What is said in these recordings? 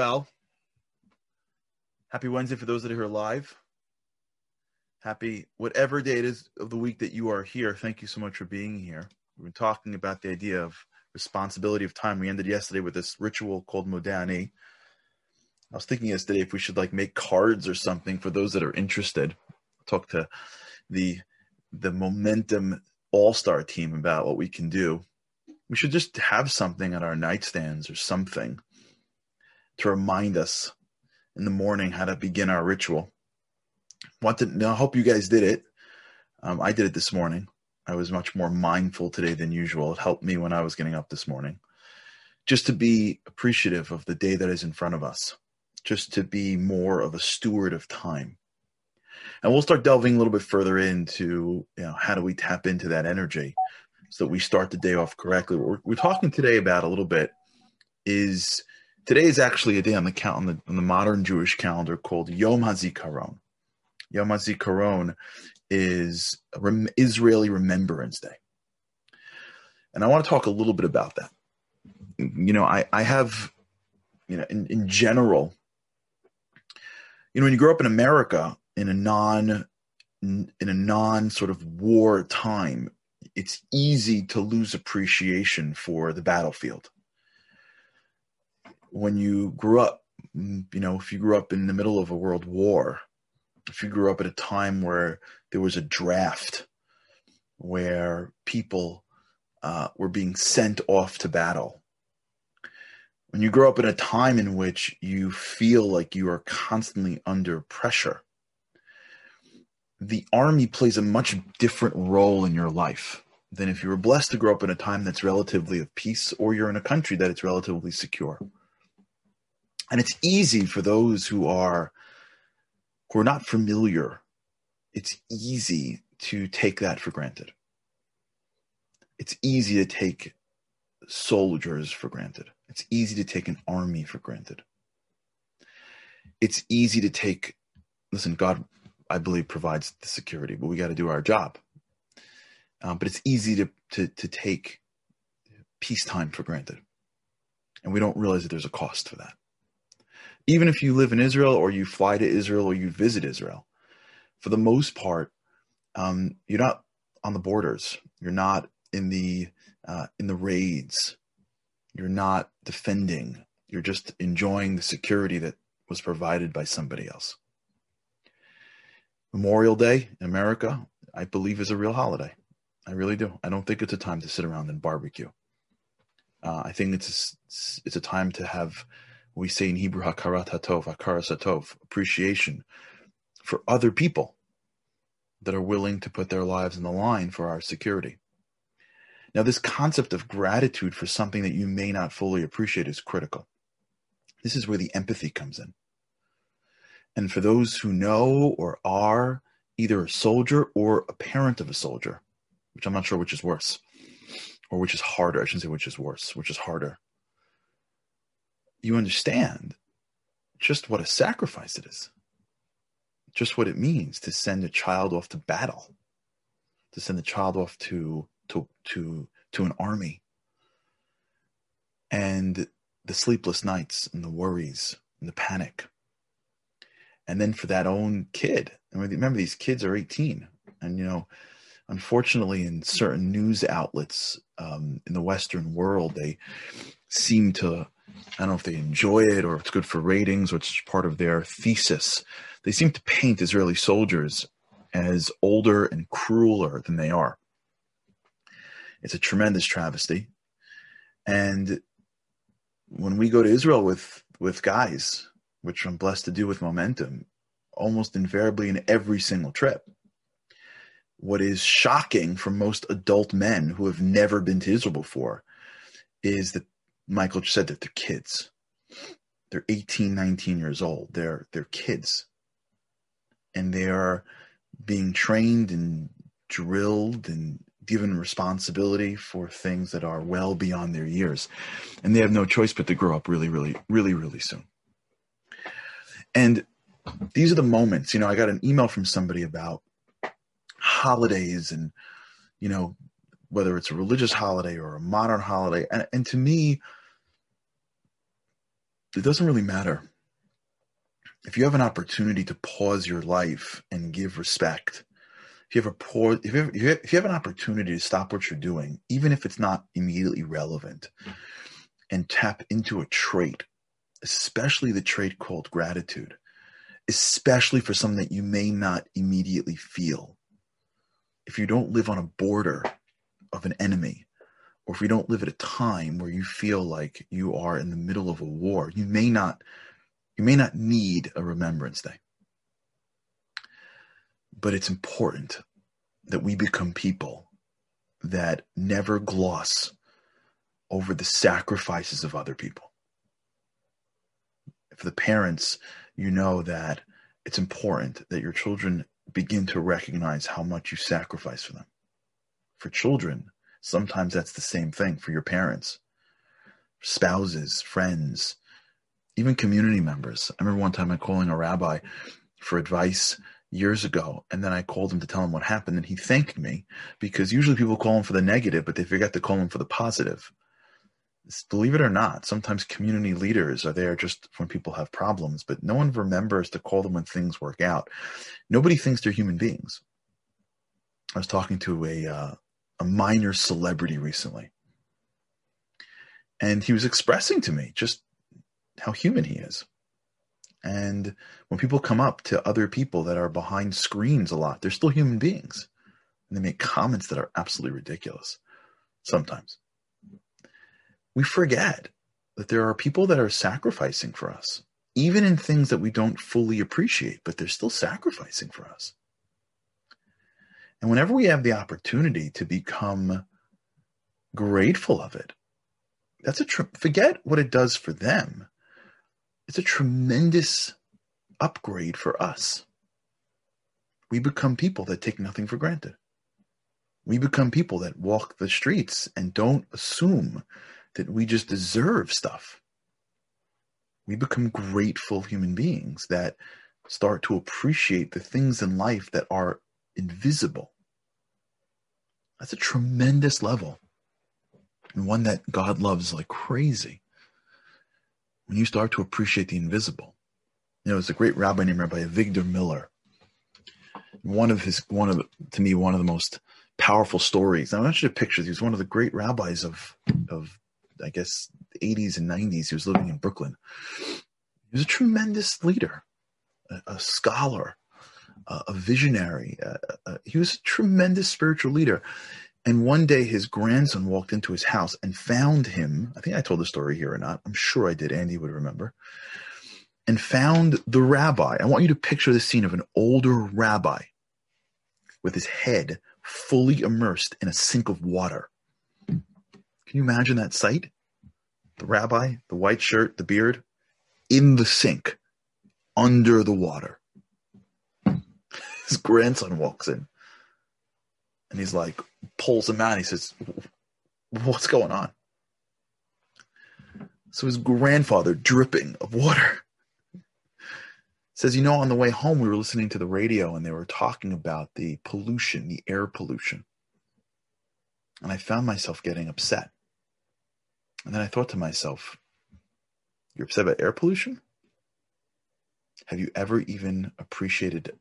well. Happy Wednesday for those that are here live. Happy whatever day it is of the week that you are here. Thank you so much for being here. We've been talking about the idea of responsibility of time. We ended yesterday with this ritual called Modeh Ani. I was thinking yesterday if we should like make cards or something for those that are interested. Talk to the the momentum all-star team about what we can do. We should just have something at our nightstands or something to remind us in the morning how to begin our ritual. I hope you guys did it. Um, I did it this morning. I was much more mindful today than usual. It helped me when I was getting up this morning. Just to be appreciative of the day that is in front of us, just to be more of a steward of time. And we'll start delving a little bit further into you know how do we tap into that energy so that we start the day off correctly. What we're, we're talking today about a little bit is today is actually a day on the on the, on the modern Jewish calendar called Yom HaZikaron. Yom HaZikaron is Rem- Israeli Remembrance Day, and I want to talk a little bit about that. You know, I I have, you know, in, in general, you know, when you grow up in America in a non in a non sort of war time, it's easy to lose appreciation for the battlefield when you grew up, mm, you know, if you grew up in the middle of a world war, if you grew up at a time where there was a draft, where people uh, were being sent off to battle, when you grow up in a time in which you feel like you are constantly under pressure, the army plays a much different role in your life than if you were blessed to grow up in a time that's relatively of peace or you're in a country that it's relatively secure. And it's easy for those who are who are not familiar. It's easy to take that for granted. It's easy to take soldiers for granted. It's easy to take an army for granted. It's easy to take, listen, God, I believe, provides the security, but we got to do our job. Um, but it's easy to, to, to take peacetime for granted. And we don't realize that there's a cost for that even if you live in Israel or you fly to Israel or you visit Israel, for the most part, um, you're not on the borders. You're not in the uh, in the raids. You're not defending. You're just enjoying the security that was provided by somebody else. Memorial Day in America, I believe, is a real holiday. I really do. I don't think it's a time to sit around and barbecue. Uh, I think it's a, it's a time to have we say in Hebrew hakarat hatov, hakaras hatov, appreciation for other people that are willing to put their lives in the line for our security. Now, this concept of gratitude for something that you may not fully appreciate is critical. This is where the empathy comes in. And for those who know or are either a soldier or a parent of a soldier, which I'm not sure which is worse, or which is harder, I shouldn't say which is worse, which is harder you understand just what a sacrifice it is, just what it means to send a child off to battle, to send a child off to to to to an army, and the sleepless nights and the worries and the panic, and then for that own kid. Mean, remember these kids are 18, and you know, unfortunately, in certain news outlets um, in the Western world, they seem to I don't know if they enjoy it or it's good for ratings or it's part of their thesis. They seem to paint Israeli soldiers as older and crueler than they are. It's a tremendous travesty. And when we go to Israel with with guys, which I'm blessed to do with Momentum, almost invariably in every single trip, what is shocking for most adult men who have never been to Israel before is that Michael said that they're kids. They're 18, 19 years old. They're they're kids. And they are being trained and drilled and given responsibility for things that are well beyond their years. And they have no choice but to grow up really, really, really, really soon. And these are the moments, you know, I got an email from somebody about holidays and, you know, whether it's a religious holiday or a modern holiday. And, and to me, it doesn't really matter. If you have an opportunity to pause your life and give respect, if you have a poor, if you have, if you have an opportunity to stop what you're doing, even if it's not immediately relevant, and tap into a trait, especially the trait called gratitude, especially for something that you may not immediately feel. If you don't live on a border of an enemy, or if we don't live at a time where you feel like you are in the middle of a war, you may not you may not need a remembrance day. But it's important that we become people that never gloss over the sacrifices of other people. For the parents, you know that it's important that your children begin to recognize how much you sacrifice for them. For children, sometimes that's the same thing for your parents, spouses, friends, even community members. I remember one time I calling a rabbi for advice years ago, and then I called him to tell him what happened, and he thanked me because usually people call him for the negative, but they forget to call him for the positive. Believe it or not, sometimes community leaders are there just when people have problems, but no one remembers to call them when things work out. Nobody thinks they're human beings. I was talking to a uh, a minor celebrity recently, and he was expressing to me just how human he is. And when people come up to other people that are behind screens a lot, they're still human beings. And they make comments that are absolutely ridiculous sometimes. We forget that there are people that are sacrificing for us, even in things that we don't fully appreciate, but they're still sacrificing for us. And whenever we have the opportunity to become grateful of it, that's a tr- forget what it does for them it's a tremendous upgrade for us. We become people that take nothing for granted. We become people that walk the streets and don't assume that we just deserve stuff. We become grateful human beings that start to appreciate the things in life that are invisible. That's a tremendous level and one that God loves like crazy when you start to appreciate the invisible. You know, it's a great rabbi named Rabbi Avigdor Miller. One of his, one of to me, one of the most powerful stories. I want you to picture. He was one of the great rabbis of, of, I guess, the 80s and 90s. He was living in Brooklyn. He was a tremendous leader, a, a scholar, a, visionary. he was a tremendous spiritual leader. And one day his grandson walked into his house and found him. I think I told the story here or not. I'm sure I did. Andy would remember. And found the rabbi. I want you to picture the scene of an older rabbi with his head fully immersed in a sink of water. Can you imagine that sight? The rabbi, the white shirt, the beard, in the sink, under the water. His grandson walks in and he's like, pulls him out. he says, What's going on? So his grandfather, dripping of water, says, You know, on the way home, we were listening to the radio and they were talking about the pollution, the air pollution. And I found myself getting upset. And then I thought to myself, You're upset about air pollution? Have you ever even appreciated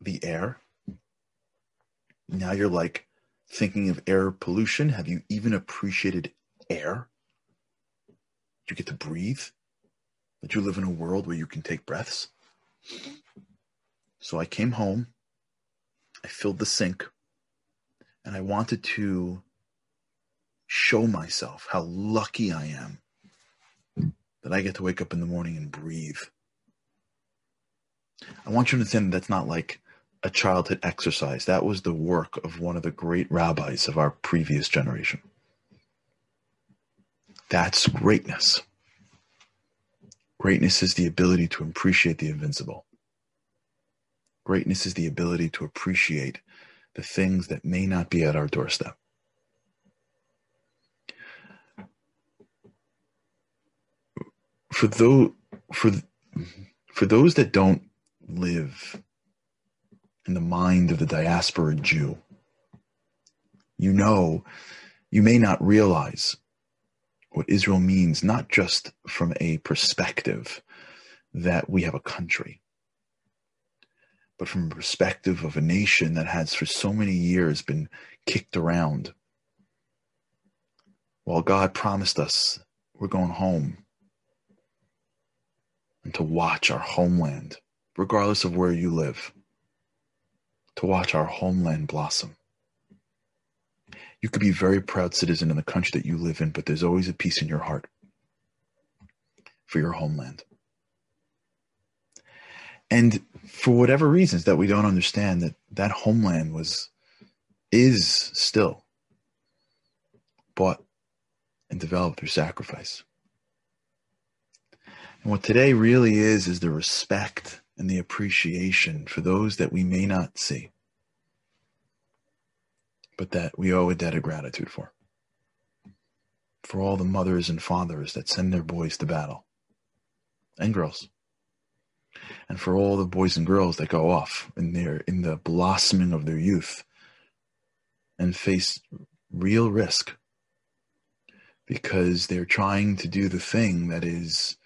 the air? Now you're like thinking of air pollution. Have you even appreciated air? You get to breathe? That you live in a world where you can take breaths? So I came home, I filled the sink, and I wanted to show myself how lucky I am that I get to wake up in the morning and breathe. I want you to understand that that's not like a childhood exercise. That was the work of one of the great rabbis of our previous generation. That's greatness. Greatness is the ability to appreciate the invincible. Greatness is the ability to appreciate the things that may not be at our doorstep. For those, for, for those that don't live in the mind of the diaspora Jew. You know, you may not realize what Israel means, not just from a perspective that we have a country, but from a perspective of a nation that has for so many years been kicked around. While God promised us we're going home and to watch our homeland, regardless of where you live, to watch our homeland blossom. You could be a very proud citizen in the country that you live in, but there's always a peace in your heart for your homeland. And for whatever reasons that we don't understand, that that homeland was, is still bought and developed through sacrifice. And what today really is, is the respect and the appreciation for those that we may not see, but that we owe a debt of gratitude for. For all the mothers and fathers that send their boys to battle and girls and for all the boys and girls that go off in their in the blossoming of their youth and face real risk because they're trying to do the thing that is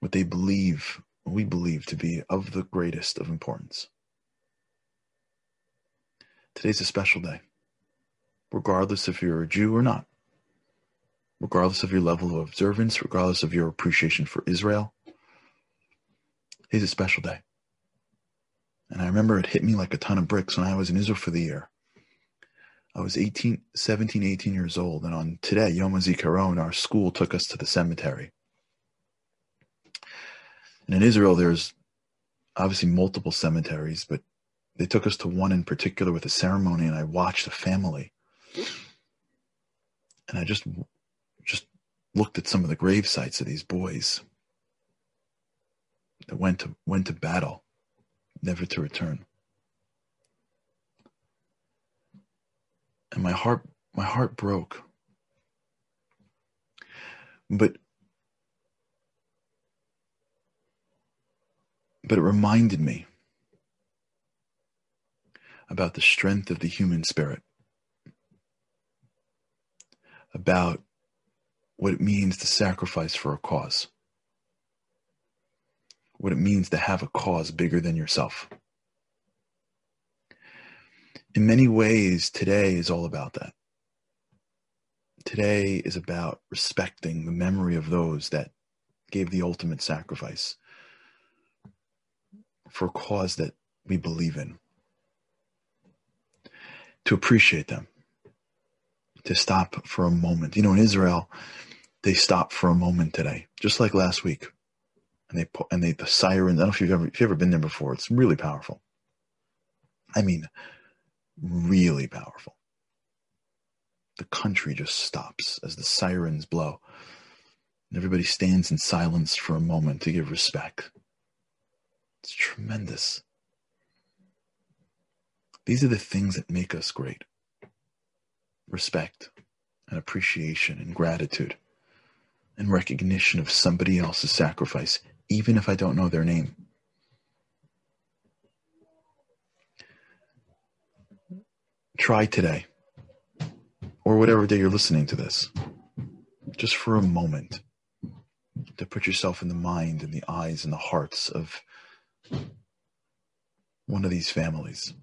what they believe we believe to be of the greatest of importance today's a special day regardless if you're a jew or not regardless of your level of observance regardless of your appreciation for israel Today's a special day. And I remember it hit me like a ton of bricks when I was in Israel for the year. I was 18, 17, 18 years old. And on today, Yom HaZikaron, our school took us to the cemetery. And in Israel, there's obviously multiple cemeteries, but they took us to one in particular with a ceremony, and I watched a family. And I just just looked at some of the grave sites of these boys that went to went to battle, never to return. And my heart my heart broke. But but it reminded me about the strength of the human spirit, about what it means to sacrifice for a cause what it means to have a cause bigger than yourself. In many ways, today is all about that. Today is about respecting the memory of those that gave the ultimate sacrifice for a cause that we believe in. To appreciate them, to stop for a moment. You know, in Israel, they stop for a moment today, just like last week and they put and they the sirens. I don't know if you've ever if you've ever been there before. It's really powerful. I mean, really powerful. The country just stops as the sirens blow. And everybody stands in silence for a moment to give respect. It's tremendous. These are the things that make us great respect and appreciation and gratitude and recognition of somebody else's sacrifice, even if I don't know their name. Try today, or whatever day you're listening to this, just for a moment, to put yourself in the mind and the eyes and the hearts of one of these families,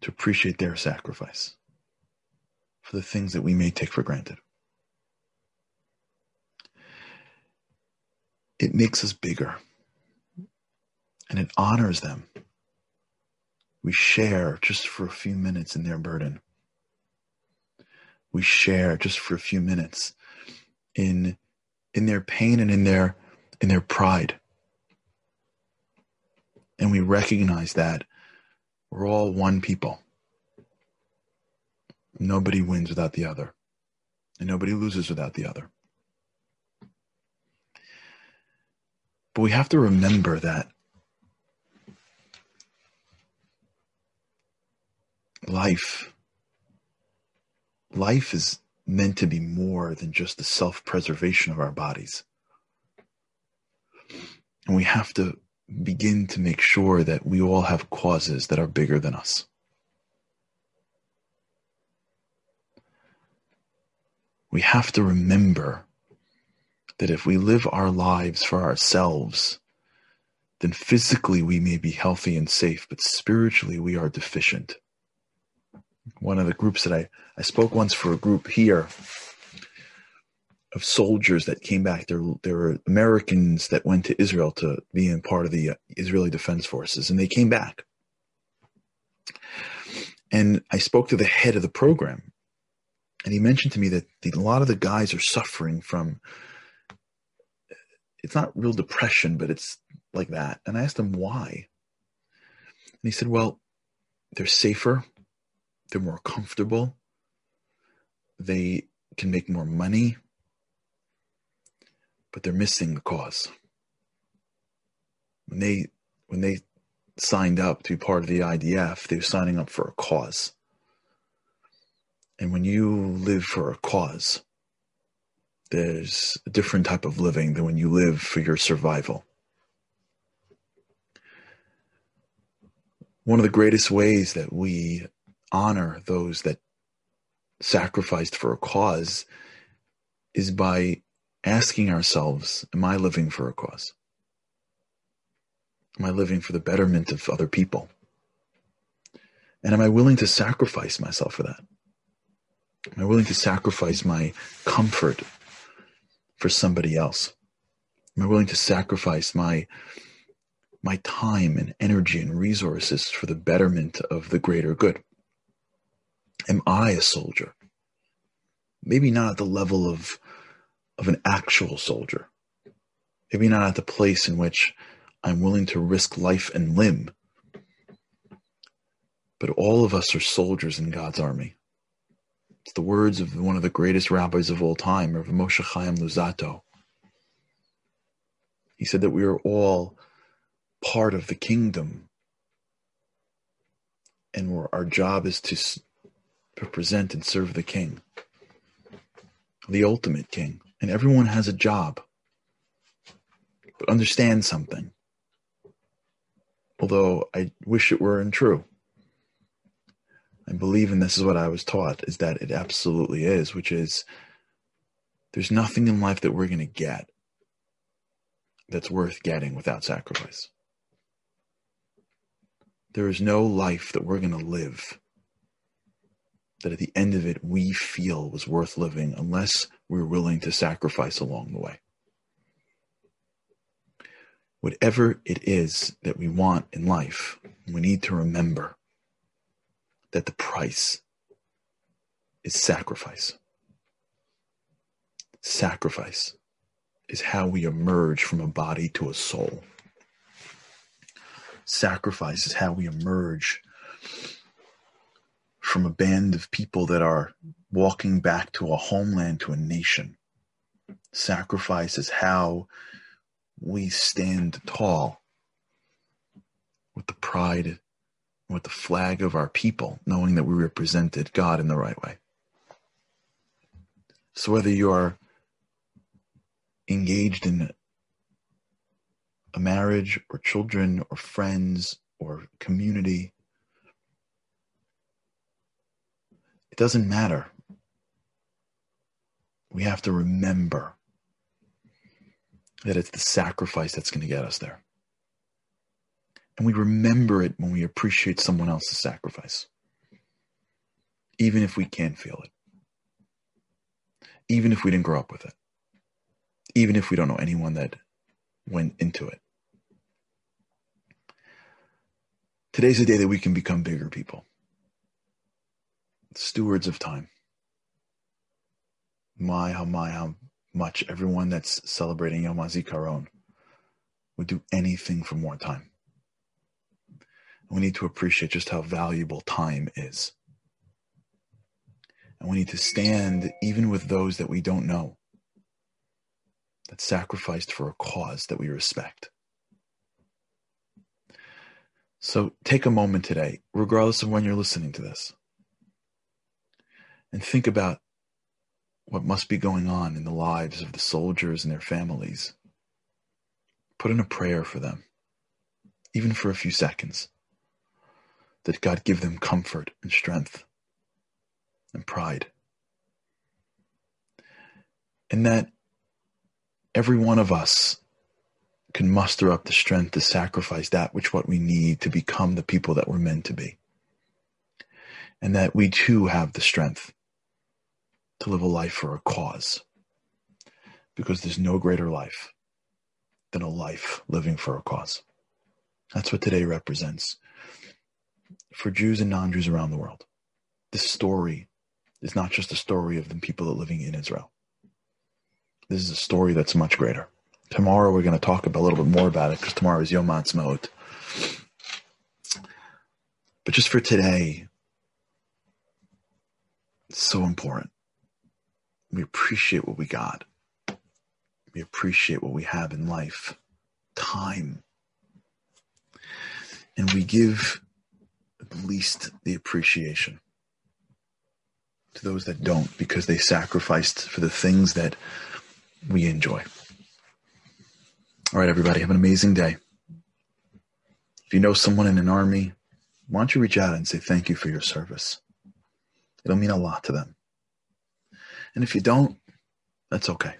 to appreciate their sacrifice for the things that we may take for granted. it makes us bigger and it honors them. We share just for a few minutes in their burden. We share just for a few minutes in in their pain and in their in their pride. And we recognize that we're all one people. Nobody wins without the other. And nobody loses without the other. But we have to remember that life life is meant to be more than just the self-preservation of our bodies. And we have to begin to make sure that we all have causes that are bigger than us. we have to remember that if we live our lives for ourselves, then physically we may be healthy and safe, but spiritually we are deficient. One of the groups that I, I spoke once for a group here of soldiers that came back. There, there were Americans that went to Israel to be in part of the uh, Israeli Defense Forces, and they came back. And I spoke to the head of the program, and he mentioned to me that the, a lot of the guys are suffering from. It's not real depression, but it's like that. And I asked him why. And he said, "Well, they're safer, they're more comfortable, they can make more money." But they're missing the cause. When they when they signed up to be part of the IDF, they were signing up for a cause. And when you live for a cause, there's a different type of living than when you live for your survival. One of the greatest ways that we honor those that sacrificed for a cause is by asking ourselves, Am I living for a cause? Am I living for the betterment of other people? And am I willing to sacrifice myself for that? Am I willing to sacrifice my comfort for somebody else? Am I willing to sacrifice my my time and energy and resources for the betterment of the greater good? Am I a soldier? Maybe not at the level of of an actual soldier. Maybe not at the place in which I'm willing to risk life and limb. But all of us are soldiers in God's army. It's the words of one of the greatest rabbis of all time, Rav Moshe Chaim Luzzatto. He said that we are all part of the kingdom, and our job is to represent and serve the king, the ultimate king and everyone has a job. But understand something. Although I wish it weren't true. I believe, and this is what I was taught, is that it absolutely is, which is there's nothing in life that we're going to get that's worth getting without sacrifice. There is no life that we're going to live that at the end of it we feel was worth living unless we're willing to sacrifice along the way. Whatever it is that we want in life, we need to remember that the price is sacrifice. Sacrifice is how we emerge from a body to a soul. Sacrifice is how we emerge from a band of people that are walking back to a homeland, to a nation. Sacrifice is how we stand tall with the pride, with the flag of our people, knowing that we represented God in the right way. So whether you're engaged in a marriage or children or friends or community, It doesn't matter. We have to remember that it's the sacrifice that's going to get us there. And we remember it when we appreciate someone else's sacrifice, even if we can't feel it, even if we didn't grow up with it, even if we don't know anyone that went into it. Today's the day that we can become bigger people stewards of time. My, how my, how much everyone that's celebrating Yom HaZikaron would do anything for more time. we need to appreciate just how valuable time is. And we need to stand even with those that we don't know, that sacrificed for a cause that we respect. So take a moment today, regardless of when you're listening to this, and think about what must be going on in the lives of the soldiers and their families. Put in a prayer for them, even for a few seconds, that God give them comfort and strength and pride. And that every one of us can muster up the strength to sacrifice that which what we need to become the people that we're meant to be. And that we too have the strength to live a life for a cause. Because there's no greater life than a life living for a cause. That's what today represents for Jews and non Jews around the world. This story is not just a story of the people that are living in Israel. This is a story that's much greater. Tomorrow we're going to talk about, a little bit more about it because tomorrow is Yom Ha'atzmaut. But just for today, it's so important. We appreciate what we got. We appreciate what we have in life time. And we give at least the appreciation to those that don't because they sacrificed for the things that we enjoy. All right, everybody, have an amazing day. If you know someone in an army, why don't you reach out and say thank you for your service? It'll mean a lot to them. And if you don't, that's okay.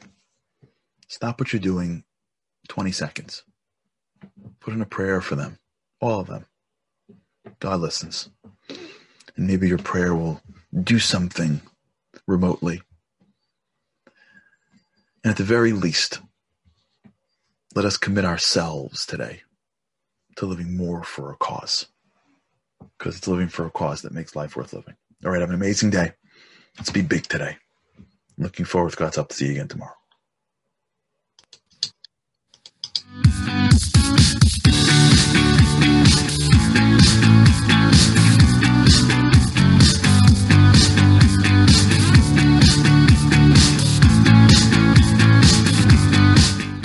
Stop what you're doing 20 seconds. Put in a prayer for them, all of them. God listens. And maybe your prayer will do something remotely. And at the very least, let us commit ourselves today to living more for a cause. Because it's living for a cause that makes life worth living. All right, have an amazing day. Let's be big today. Looking forward, Scott's up to see you again tomorrow.